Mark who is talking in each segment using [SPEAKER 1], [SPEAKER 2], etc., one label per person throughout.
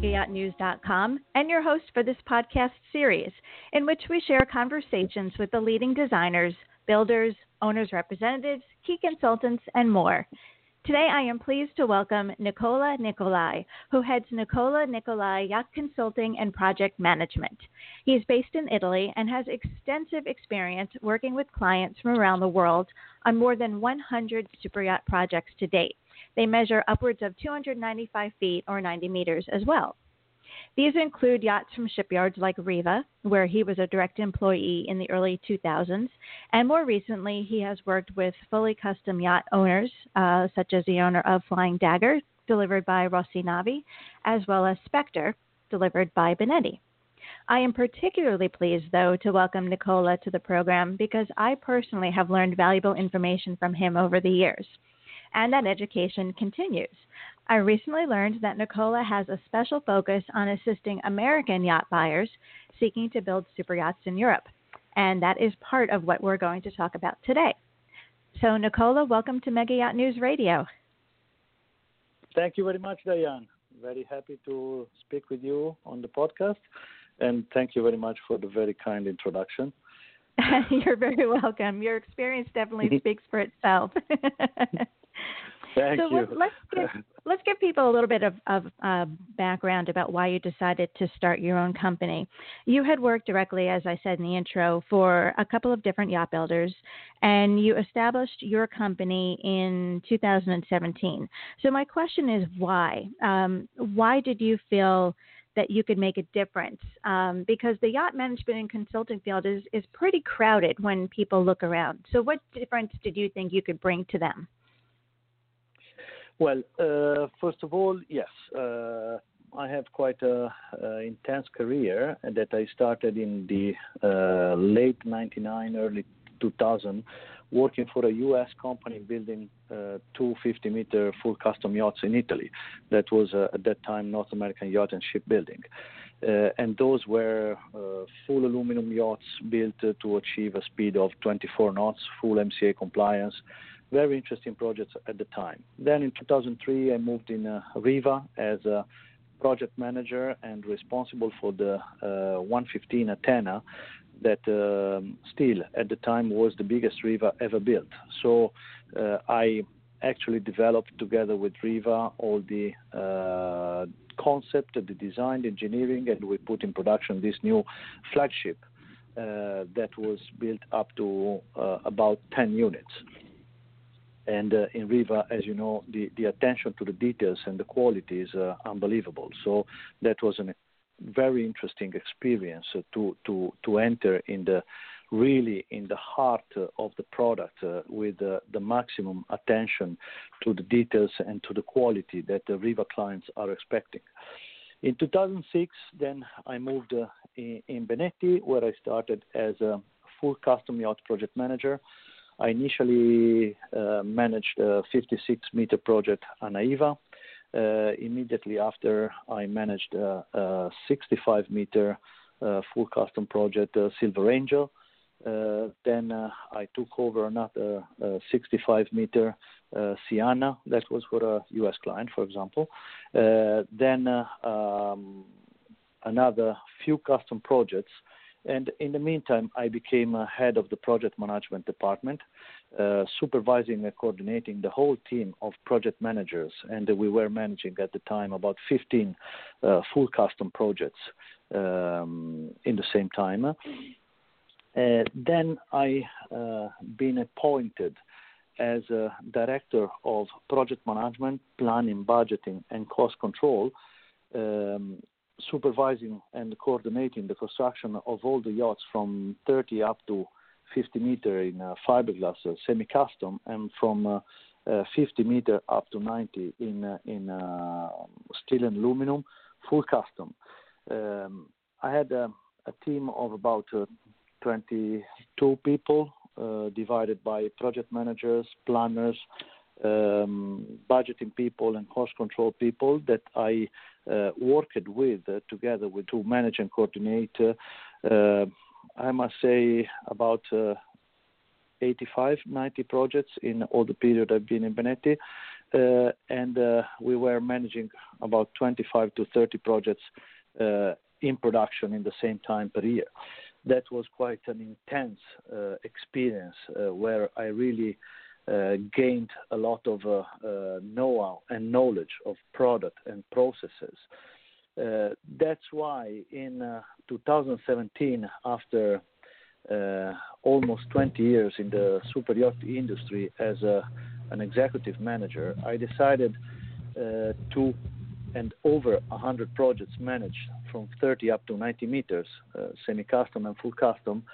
[SPEAKER 1] MegaYachtNews.com, and your host for this podcast series, in which we share conversations with the leading designers, builders, owners' representatives, key consultants, and more. Today, I am pleased to welcome Nicola Nicolai, who heads Nicola Nicolai Yacht Consulting and Project Management. He is based in Italy and has extensive experience working with clients from around the world on more than 100 superyacht projects to date. They measure upwards of 295 feet or 90 meters as well. These include yachts from shipyards like Riva, where he was a direct employee in the early 2000s, and more recently, he has worked with fully custom yacht owners, uh, such as the owner of Flying Dagger, delivered by Rossinavi, as well as Spectre, delivered by Benetti. I am particularly pleased, though, to welcome Nicola to the program because I personally have learned valuable information from him over the years and that education continues. I recently learned that Nicola has a special focus on assisting American yacht buyers seeking to build super yachts in Europe, and that is part of what we're going to talk about today. So, Nicola, welcome to Mega Yacht News Radio.
[SPEAKER 2] Thank you very much, Diane. Very happy to speak with you on the podcast, and thank you very much for the very kind introduction.
[SPEAKER 1] You're very welcome. Your experience definitely speaks for itself.
[SPEAKER 2] Thank
[SPEAKER 1] so
[SPEAKER 2] you.
[SPEAKER 1] Let's give, let's give people a little bit of, of uh, background about why you decided to start your own company. You had worked directly, as I said in the intro, for a couple of different yacht builders, and you established your company in 2017. So my question is why? Um, why did you feel that you could make a difference? Um, because the yacht management and consulting field is, is pretty crowded when people look around. So what difference did you think you could bring to them?
[SPEAKER 2] Well, uh, first of all, yes, uh, I have quite a, a, intense career that I started in the uh, late '99, early 2000, working for a U.S. company building uh, two 50-meter full custom yachts in Italy. That was uh, at that time North American Yacht and Shipbuilding. Uh, and those were full aluminum yachts built to achieve a speed of 24 knots, full MCA compliance, very interesting projects at the time. Then in 2003, I moved in uh, Riva as a project manager and responsible for the uh, 115 Athena that um, still at the time was the biggest Riva ever built. So uh, I actually developed together with Riva all the uh, concept, the design, the engineering, and we put in production this new flagship uh, that was built up to uh, about 10 units. And uh, in Riva, as you know, the, the attention to the details and the quality is uh, unbelievable. So that was a very interesting experience uh, to, to, to enter in the really in the heart of the product uh, with uh, the maximum attention to the details and to the quality that the Riva clients are expecting. In 2006, then I moved uh, in, in Benetti, where I started as a full custom yacht project manager I initially uh, managed a 56 meter project Anaiva. Uh, immediately after, I managed a, a 65 meter uh, full custom project Silver Angel. Then I took over another 65 meter Seanna, that was for a US client, for example. then um, another few custom projects and in the meantime, I became a head of the project management department, uh, supervising and coordinating the whole team of project managers. And we were managing at the time about 15 uh, full custom projects um, in the same time. Uh, then I uh, been appointed as a director of project management, planning, budgeting, and cost control um, supervising and coordinating the construction of all the yachts from 30 up to 50 meter in uh, fiberglass uh, semi-custom and from uh, uh 50 meter up to 90 in uh, in uh, steel and aluminum full custom. Um, I had a, team of about 22 people divided by project managers, planners, um, budgeting people and cost control people that I worked with uh, together with to manage and coordinate. Uh, I must say about 85, 90 projects in all the period I've been in Benetti. uh, and uh, we were managing about 25 to 30 projects uh, in production in the same time per year. That was quite an intense uh, experience uh, where I really uh, Uh, gained a lot of uh, uh, know-how and knowledge of product and processes. that's why in 2017, after almost 20 years in the super yacht industry as an executive manager, I decided uh, to, and over 100 projects managed from 30 up to 90 meters, uh, semi-custom and full custom,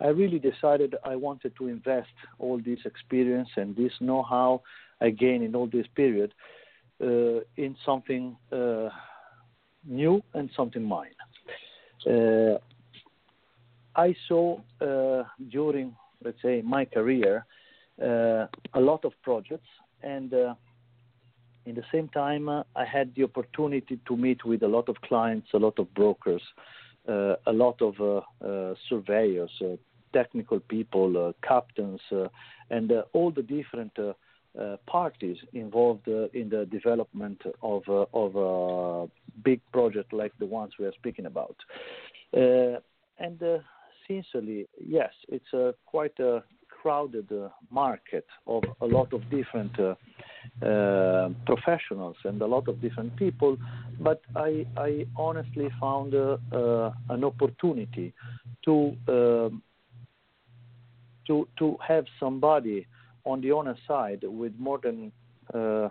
[SPEAKER 2] I really decided I wanted to invest all this experience and this know-how again in all this period uh, in something uh, new and something mine. Uh, I saw uh, during, let's say, my career uh, a lot of projects, and uh, in the same time, uh, I had the opportunity to meet with a lot of clients, a lot of brokers, a lot of surveyors, technical people, captains, and all the different uh, parties involved uh, in the development of, uh, of a big project like the ones we are speaking about. and sincerely, yes, it's a quite a crowded uh, market of a lot of different uh, uh, professionals and a lot of different people, but I, I honestly found an opportunity to um, to to have somebody on the owner side with more than uh,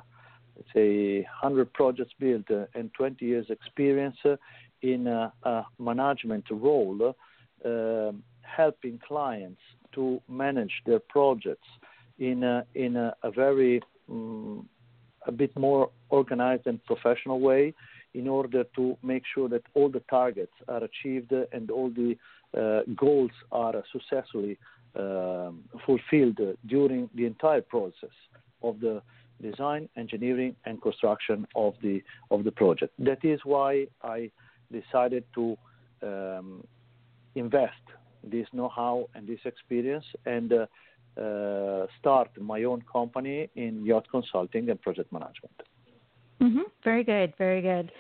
[SPEAKER 2] let's say 100 projects built uh, and 20 years experience uh, in a, a, management role, helping clients to manage their projects in a, in a, a very um, a bit more organized and professional way in order to make sure that all the targets are achieved and all the uh, goals are successfully fulfilled during the entire process of the design, engineering, and construction of the of the project. That is why I decided to um, invest this know-how and this experience and uh, uh, start my own company in yacht consulting and project management.
[SPEAKER 1] Mm-hmm. Very good, very good.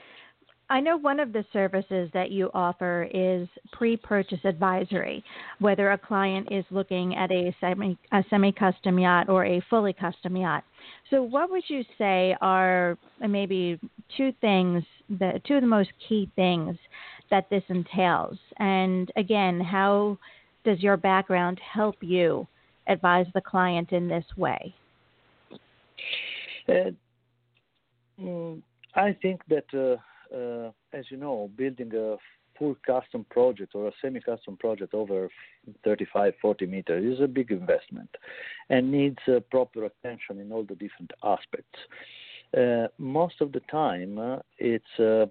[SPEAKER 1] I know one of the services that you offer is pre-purchase advisory, whether a client is looking at a semi a semi-custom yacht or a fully custom yacht. So, what would you say are maybe two things that two of the most key things that this entails. And again, how does your background help you advise the client in this way?
[SPEAKER 2] Uh, mm, I think that, uh, as you know, building a full custom project or a semi custom project over 35, 40 meters is a big investment and needs uh, proper attention in all the different aspects. Uh, most of the time, uh, it's uh,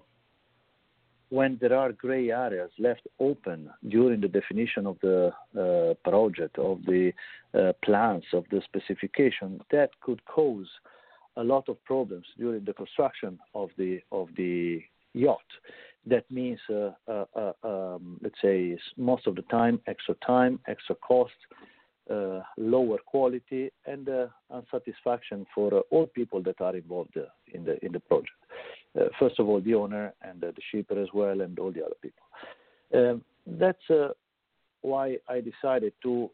[SPEAKER 2] when there are gray areas left open during the definition of the uh, project, of the uh, plans, of the specification, that could cause a lot of problems during the construction of the of the yacht. That means, uh, uh, uh um, let's say, most of the time, extra time, extra cost, uh, lower quality, and unsatisfaction for all people that are involved in the in the project. Uh, first of all, the owner and uh, the shipper as well, and all the other people. Um, that's uh, why I decided to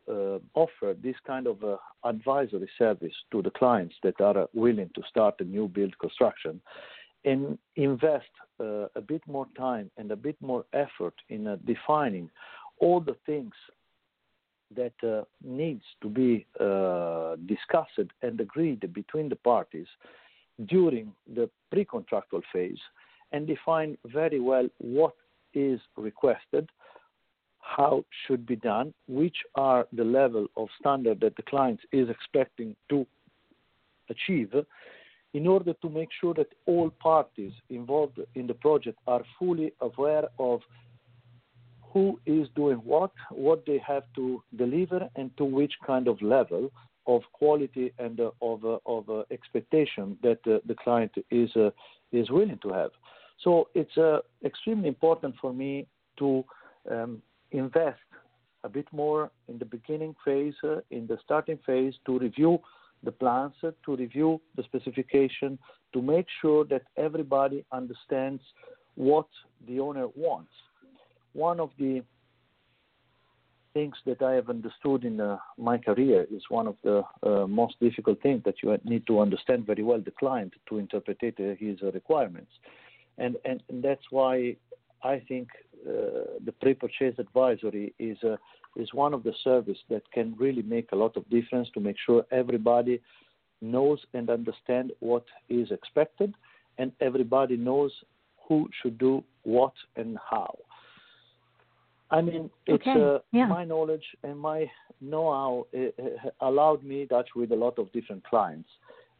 [SPEAKER 2] offer this kind of advisory service to the clients that are willing to start a new build construction and invest uh, a bit more time and a bit more effort in uh, defining all the things that uh, needs to be discussed and agreed between the parties during the pre-contractual phase and define very well what is requested, how should be done, which are the level of standard that the client is expecting to achieve in order to make sure that all parties involved in the project are fully aware of who is doing what, what they have to deliver, and to which kind of level, of quality and uh, of, uh, of uh, expectation that the client is, is willing to have. So it's extremely important for me to um, invest a bit more in the beginning phase, in the starting phase, to review the plans, to review the specification, to make sure that everybody understands what the owner wants. One of the things that I have understood in uh, my career is one of the uh, most difficult things that you need to understand very well the client to interpret uh, his requirements, and, and and that's why I think uh, the pre-purchase advisory is uh, is one of the service that can really make a lot of difference to make sure everybody knows and understand what is expected, and everybody knows who should do what and how. I mean, it's
[SPEAKER 1] okay.
[SPEAKER 2] uh,
[SPEAKER 1] yeah.
[SPEAKER 2] my knowledge and my know-how uh, allowed me touch with a lot of different clients,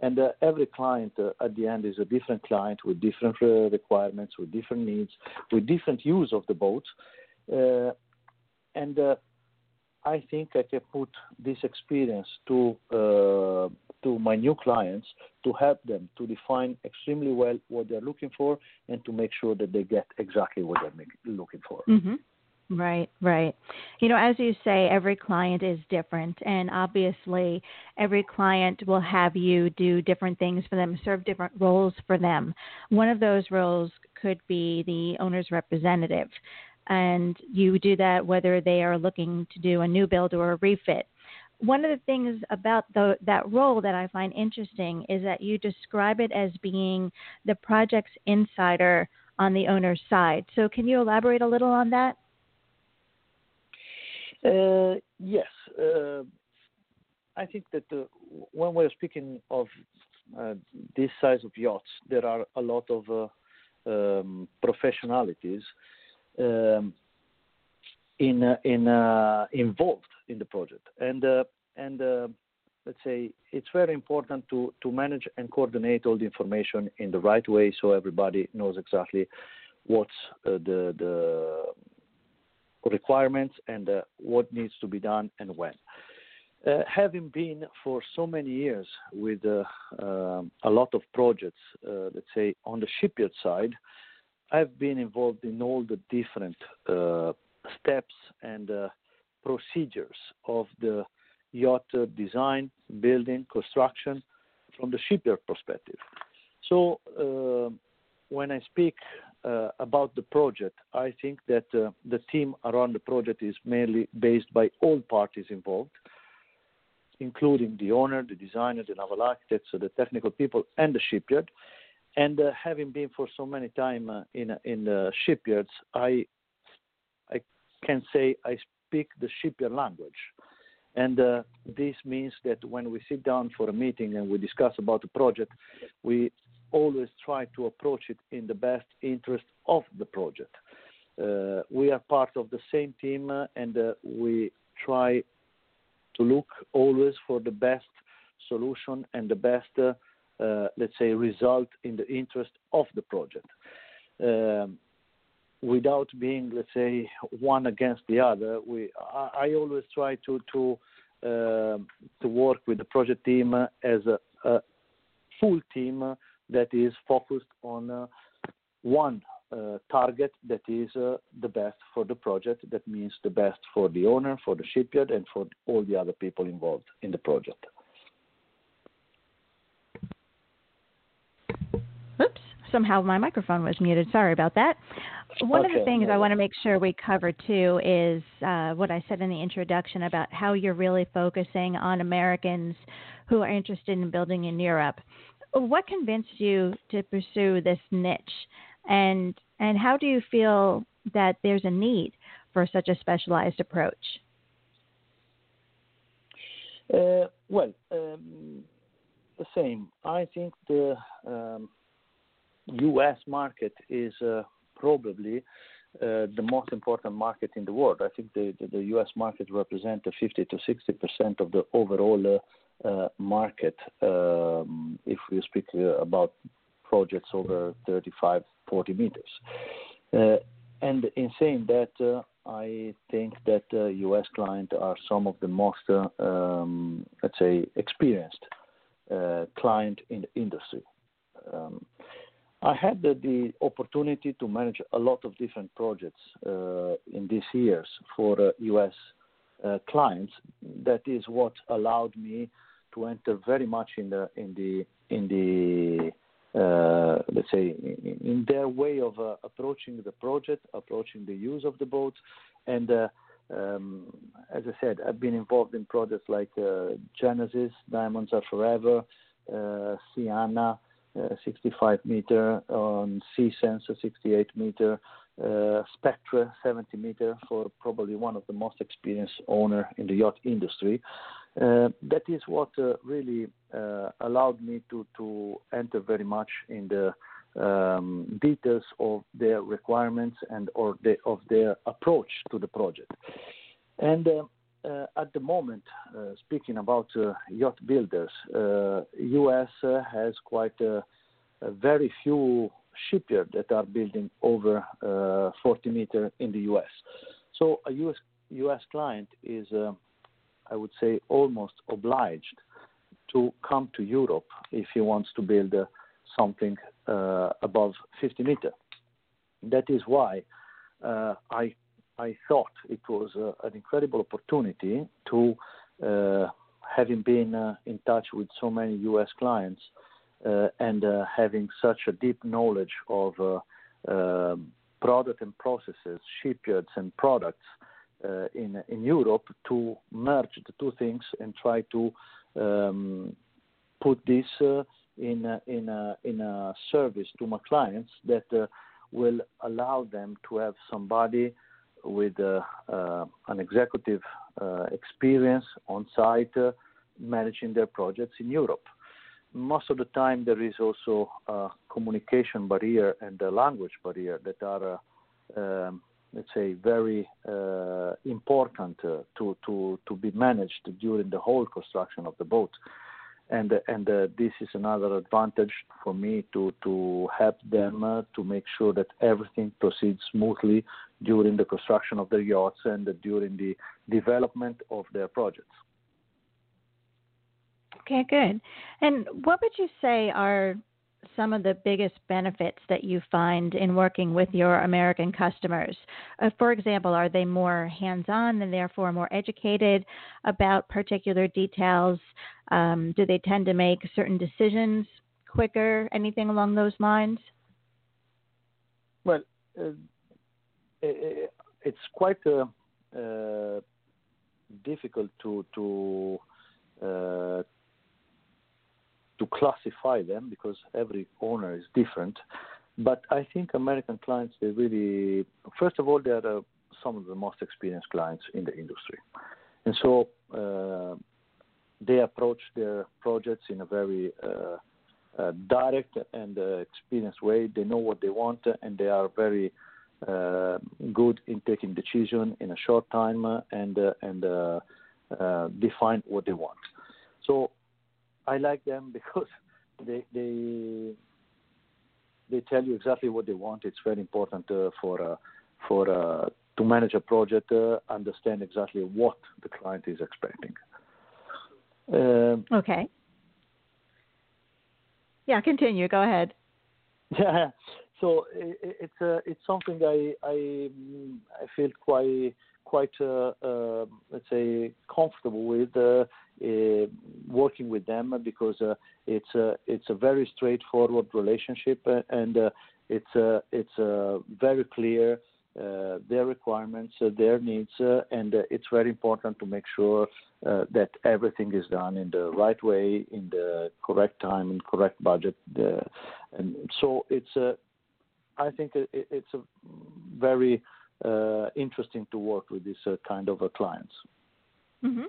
[SPEAKER 2] and uh, every client uh, at the end is a different client with different uh, requirements, with different needs, with different use of the boat, uh, and I think I can put this experience to uh, to my new clients to help them to define extremely well what they're looking for and to make sure that they get exactly what they're looking for.
[SPEAKER 1] Mm-hmm. Right, right. You know, as you say, every client is different, and obviously, every client will have you do different things for them, serve different roles for them. One of those roles could be the owner's representative and you do that whether they are looking to do a new build or a refit. One of the things about the, that role that I find interesting is that you describe it as being the project's insider on the owner's side. So, can you elaborate a little on that?
[SPEAKER 2] Uh, yes. Uh, I think that uh, when we're speaking of uh, this size of yachts, there are a lot of uh, um, professionalities um, in in involved in the project. And and let's say it's very important to to manage and coordinate all the information in the right way so everybody knows exactly what's the the requirements and uh, what needs to be done and when. Uh, having been for so many years with uh, um, a lot of projects, let's say on the shipyard side, I've been involved in all the different uh, steps and uh, procedures of the yacht design, building, construction from the shipyard perspective. So uh, when I speak uh, about the project, I think that uh, the team around the project is mainly based by all parties involved, including the owner, the designer, the naval architects, the technical people, and the shipyard. And uh, having been for so many time uh, in in the shipyards, I I can say I speak the shipyard language, and uh, this means that when we sit down for a meeting and we discuss about the project, we always try to approach it in the best interest of the project. Uh, we are part of the same team, uh, and uh, we try to look always for the best solution and the best uh, let's say, result in the interest of the project. Um, without being, let's say, one against the other, we I, I always try to to uh, to work with the project team as a, a full team that is focused on uh, one uh, target that is uh, the best for the project. That means the best for the owner, for the shipyard, and for all the other people involved in the project.
[SPEAKER 1] Oops, somehow my microphone was muted. Sorry about that. One
[SPEAKER 2] okay.
[SPEAKER 1] of the things I want to make sure we cover too is uh, what I said in the introduction about how you're really focusing on Americans who are interested in building in Europe. What convinced you to pursue this niche, and and how do you feel that there's a need for such a specialized approach?
[SPEAKER 2] Uh, well, um, the same. I think the um, U.S. market is uh, probably uh, the most important market in the world. I think the, the, the U.S. market represents 50 to 60 percent of the overall uh, market. Um, if we speak uh, about projects over 35, 40 meters, uh, and in saying that, I think that U.S. clients are some of the most, um, let's say, experienced client in the industry. Um, I had the, opportunity to manage a lot of different projects uh, in these years for uh, U.S. Uh, clients. That is what allowed me enter very much in the in the in the uh, let's say in, in their way of uh, approaching the project, approaching the use of the boat, and uh, um, as I said, I've been involved in projects like uh, Genesis, Diamonds Are Forever, uh, Seanna, uh, 65 meter, on Sea Sensor, 68 meter, uh, Spectre 70 meter for probably one of the most experienced owner in the yacht industry. Uh, that is what uh, really uh, allowed me to, enter very much in the um, details of their requirements and or the, of their approach to the project. And at the moment, speaking about yacht builders, U.S. has quite a, very few shipyards that are building over 40 meter in the U.S. So a U.S. U.S. client is, I would say, almost obliged to come to Europe if he wants to build something uh, above 50 meter. That is why uh, I I thought it was uh, an incredible opportunity to, having been in touch with so many U.S. clients and having such a deep knowledge of um, product and processes, shipyards and products uh, in in Europe to merge the two things and try to um, put this uh, in a, in a, in a service to my clients that uh, will allow them to have somebody with uh, uh, an executive uh, experience on site uh, managing their projects in Europe. Most of the time, there is also a communication barrier and a language barrier that are, uh, um, let's say, very important to, to, to be managed during the whole construction of the boat and and uh, this is another advantage for me to to help them uh, to make sure that everything proceeds smoothly during the construction of their yachts and during the development of their projects.
[SPEAKER 1] Okay, good. And what would you say are some of the biggest benefits that you find in working with your American customers? Uh, for example, are they more hands on and therefore more educated about particular details? Um, do they tend to make certain decisions quicker? Anything along those lines?
[SPEAKER 2] Well, uh, it's quite uh, uh, difficult to to uh, to classify them because every owner is different. But I think American clients, they really, first of all, they are uh, some of the most experienced clients in the industry. And so uh, they approach their projects in a very uh, uh direct and uh, experienced way. They know what they want and they are very uh, good in taking decision in a short time and, and define what they want. So I like them because they they they tell you exactly what they want. It's very important uh, for uh, for uh, to manage a project, uh, understand exactly what the client is expecting.
[SPEAKER 1] Um, okay. Yeah, continue. Go ahead.
[SPEAKER 2] Yeah. So it, it's uh, it's something I I I feel quite quite uh, uh, let's say comfortable with working with them because uh, it's a it's a very straightforward relationship uh, and it's uh, it's uh, very clear uh, their requirements, uh, their needs, uh, and uh, it's very important to make sure uh, that everything is done in the right way, in the correct time, and correct budget. Uh, and so it's a, I think it, it's a very uh, interesting to work with this uh, kind of clients.
[SPEAKER 1] Mm-hmm.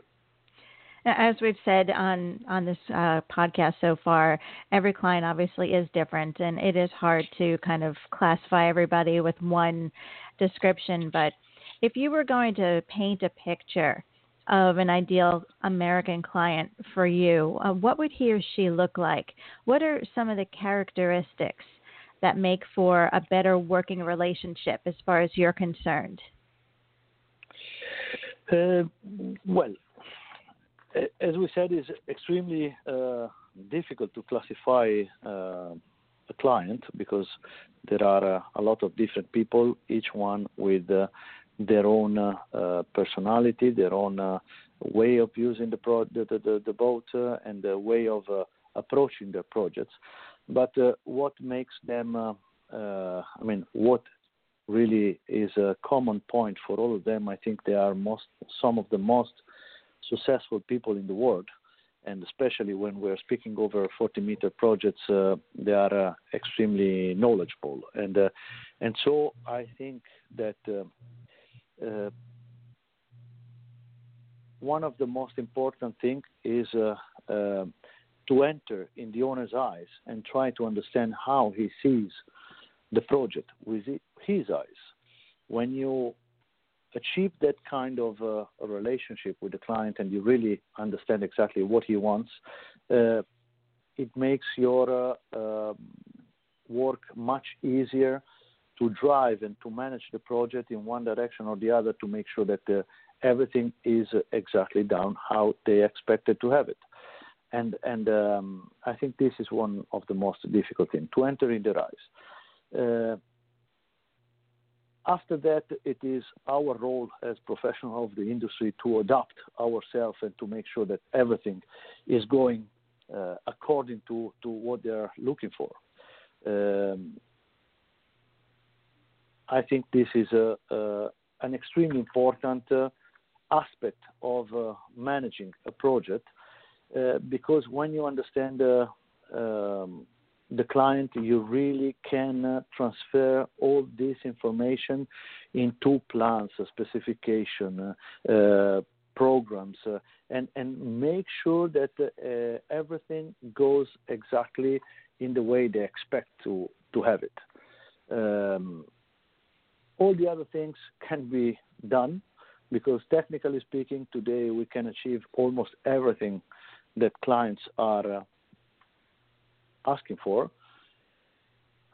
[SPEAKER 1] As we've said on on this uh, podcast so far, every client obviously is different, and it is hard to kind of classify everybody with one description. But if you were going to paint a picture of an ideal American client for you, uh, what would he or she look like? What are some of the characteristics that make for a better working relationship as far as you're concerned?
[SPEAKER 2] Uh, well, as we said, it's extremely uh, difficult to classify uh, a client because there are uh, a lot of different people, each one with uh, their own uh, personality, their own uh, way of using the, pro- the, the, the boat, and the way of approaching their projects. But what makes them, I mean, what really is a common point for all of them. I think they are most some of the most successful people in the world, and especially when we're speaking over 40 meter projects, uh, they are uh, extremely knowledgeable, and uh, and so I think that. Uh, uh, one of the most important things is uh, to enter in the owner's eyes and try to understand how he sees the project with his eyes. When you achieve that kind of uh, a relationship with the client and you really understand exactly what he wants, uh, it makes your uh, um, work much easier to drive and to manage the project in one direction or the other to make sure that uh, everything is exactly down how they expected to have it. And and um, I think this is one of the most difficult things to enter in their eyes. Uh, after that, it is our role as professionals of the industry to adapt ourselves and to make sure that everything is going uh, according to, to what they are looking for. Um, I think this is a, a, an extremely important uh, aspect of uh, managing a project uh, because when you understand um, the client, you really can uh, transfer all this information into plans, specification, uh, uh programs, and and make sure that everything goes exactly in the way they expect to to have it. Um, all the other things can be done because technically speaking, today we can achieve almost everything that clients are asking for.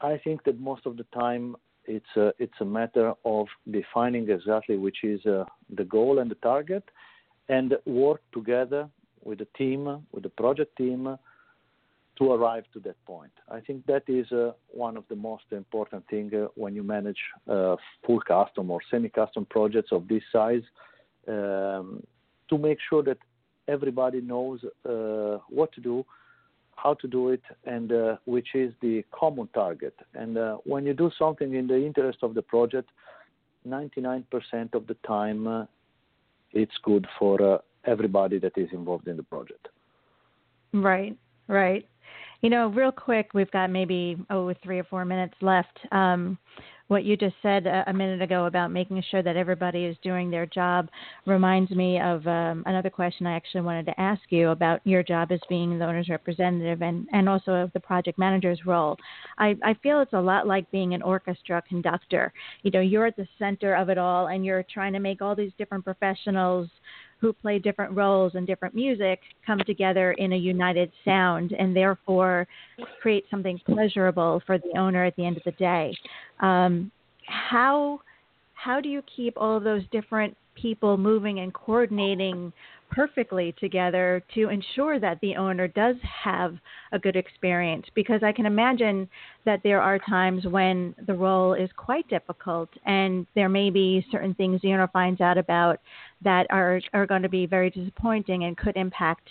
[SPEAKER 2] I think that most of the time it's a, it's a matter of defining exactly which is uh, the goal and the target, and work together with the team, with the project team, to arrive to that point. I think that is uh, one of the most important things uh, when you manage uh, full custom or semi-custom projects of this size, um, to make sure that everybody knows uh, what to do how to do it, and uh, which is the common target. And uh, when you do something in the interest of the project, 99% of the time, uh, it's good for uh, everybody that is involved in the project.
[SPEAKER 1] Right, right. You know, real quick, we've got maybe oh three or four minutes left. Um, what you just said a, minute ago about making sure that everybody is doing their job reminds me of um, another question I actually wanted to ask you about your job as being the owner's representative and, and also of the project manager's role. I, I feel it's a lot like being an orchestra conductor. You know, you're at the center of it all and you're trying to make all these different professionals who play different roles and different music come together in a united sound and therefore create something pleasurable for the owner at the end of the day. Um, how how do you keep all of those different people moving and coordinating perfectly together to ensure that the owner does have a good experience because I can imagine that there are times when the role is quite difficult and there may be certain things the owner finds out about that are are going to be very disappointing and could impact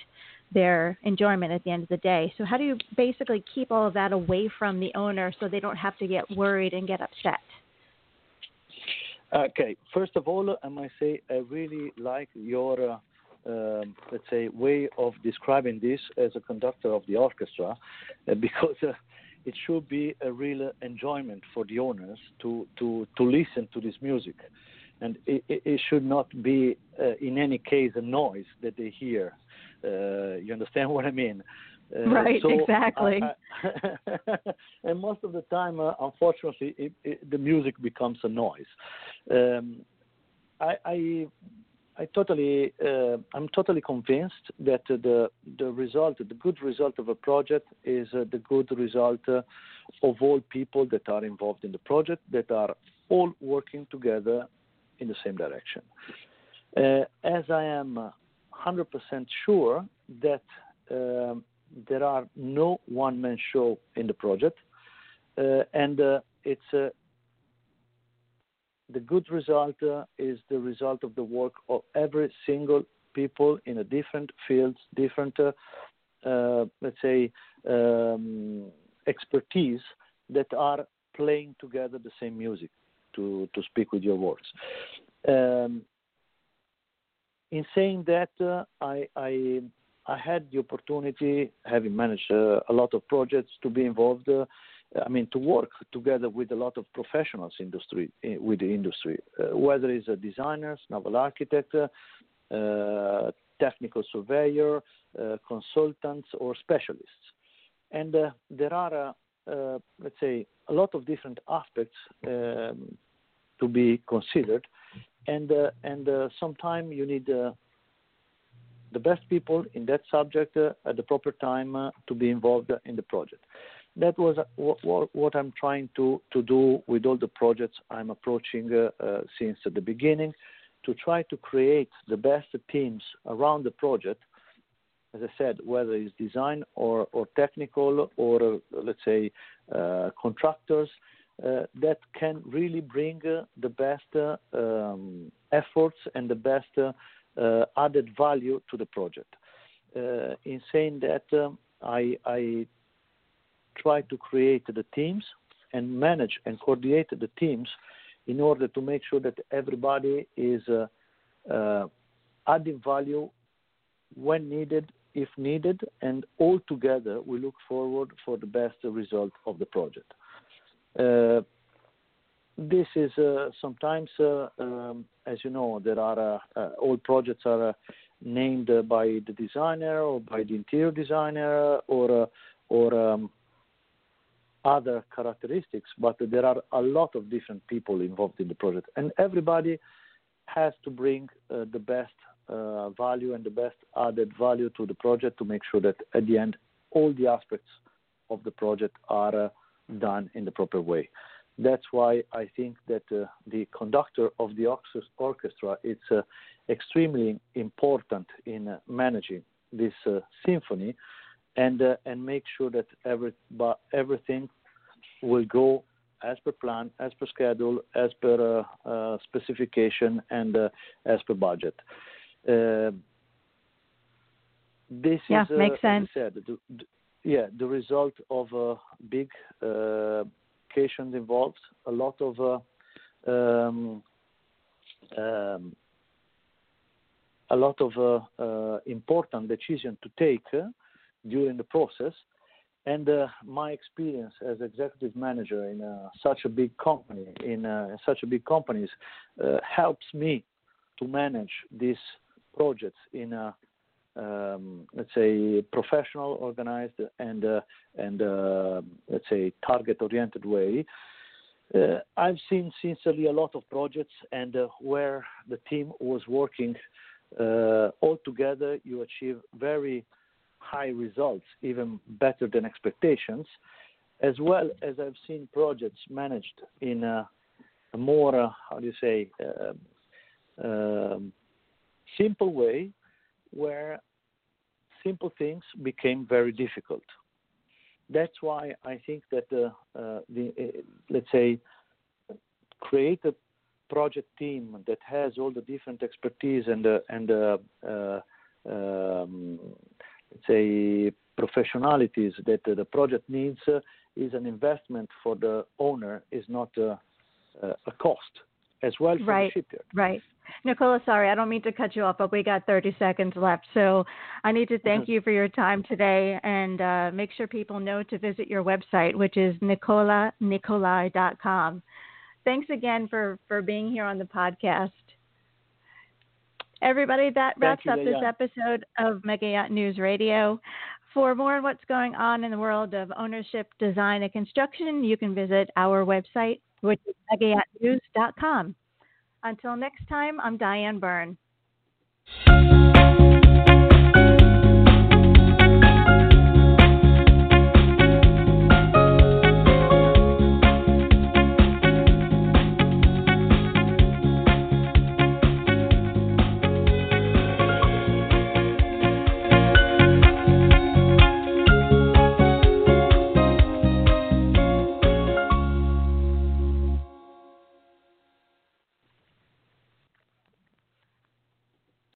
[SPEAKER 1] their enjoyment at the end of the day. So how do you basically keep all of that away from the owner so they don't have to get worried and get upset?
[SPEAKER 2] Okay, first of all, I must say I really like your uh, um, let's say, way of describing this as a conductor of the orchestra, uh, because uh, it should be a real enjoyment for the owners to to to listen to this music, and it, it should not be uh, in any case a noise that they hear. Uh, you understand what I mean?
[SPEAKER 1] Uh, right,
[SPEAKER 2] so
[SPEAKER 1] exactly.
[SPEAKER 2] I, I and most of the time, uh, unfortunately, it, it, the music becomes a noise. Um, I, I I totally, uh, I'm totally convinced that the the result, the good result of a project is uh, the good result uh, of all people that are involved in the project that are all working together in the same direction. As I am 100% sure that um, there are no one-man show in the project, and it's the good result uh, is the result of the work of every single people in a different fields, different, uh, uh, let's say, um, expertise that are playing together the same music, to, to speak with your words. Um, in saying that, uh, I, I, I, had the opportunity, having managed uh, a lot of projects, to be involved uh, I mean, to work together with a lot of professionals industry eh, with the industry, uh, whether it's a designer, naval architect, uh, technical surveyor, uh, consultants, or specialists. And uh, there are, uh, uh, let's say, a lot of different aspects um, to be considered, and and sometimes you need the best people in that subject at the proper time to be involved in the project that was what, what, I'm trying to, do with all the projects I'm approaching uh, uh, since the beginning, to try to create the best teams around the project. As I said, whether it's design or, or technical or uh, let's say uh, contractors, uh, that can really bring uh, the best um, efforts and the best added value to the project. in saying that, um, I, I try to create the teams and manage and coordinate the teams in order to make sure that everybody is uh, uh, adding value when needed, if needed, and all together we look forward for the best result of the project. Uh, this is sometimes, um, as you know, there are all projects are named by the designer or by the interior designer or or um, other characteristics, but there are a lot of different people involved in the project, and everybody has to bring uh, the best uh, value and the best added value to the project to make sure that at the end all the aspects of the project are uh, done in the proper way. That's why I think that uh, the conductor of the orchestra is uh, extremely important in uh, managing this symphony and uh, and make sure that every everything will go as per plan, as per schedule, as per uh, uh, specification, and uh, as per budget. Uh, this
[SPEAKER 1] yeah,
[SPEAKER 2] is, uh,
[SPEAKER 1] makes sense.
[SPEAKER 2] Said, the, the, yeah, the result of a big occasions involved, a lot of um, um, a lot of important decision to take during the process. And uh, my experience as executive manager in uh, such a big company, in uh, such a big companies, uh, helps me to manage these projects in a um, let's say professional, organized, and uh, and uh, let's say target-oriented way. I've seen sincerely a lot of projects, and where the team was working all together, you achieve very high results, even better than expectations, as well as I've seen projects managed in a, more, uh, how do you say, uh, um, simple way where simple things became very difficult. That's why I think that the, uh, let's say, create a project team that has all the different expertise and let's say, professionalities that the project needs uh, is an investment for the owner, is not a, a cost as well for
[SPEAKER 1] right,
[SPEAKER 2] the shipyard.
[SPEAKER 1] Right. Nicola, sorry, I don't mean to cut you off, but we got 30 seconds left. So I need to thank mm-hmm. you for your time today and uh, make sure people know to visit your website, which is nicolanicolai.com. Thanks again for, for being here on the podcast. Everybody, that wraps
[SPEAKER 2] you,
[SPEAKER 1] up this episode of Mega Yacht News Radio. For more on what's going on in the world of ownership, design, and construction, you can visit our website, which is megayachtnews.com. Until next time, I'm Diane Byrne.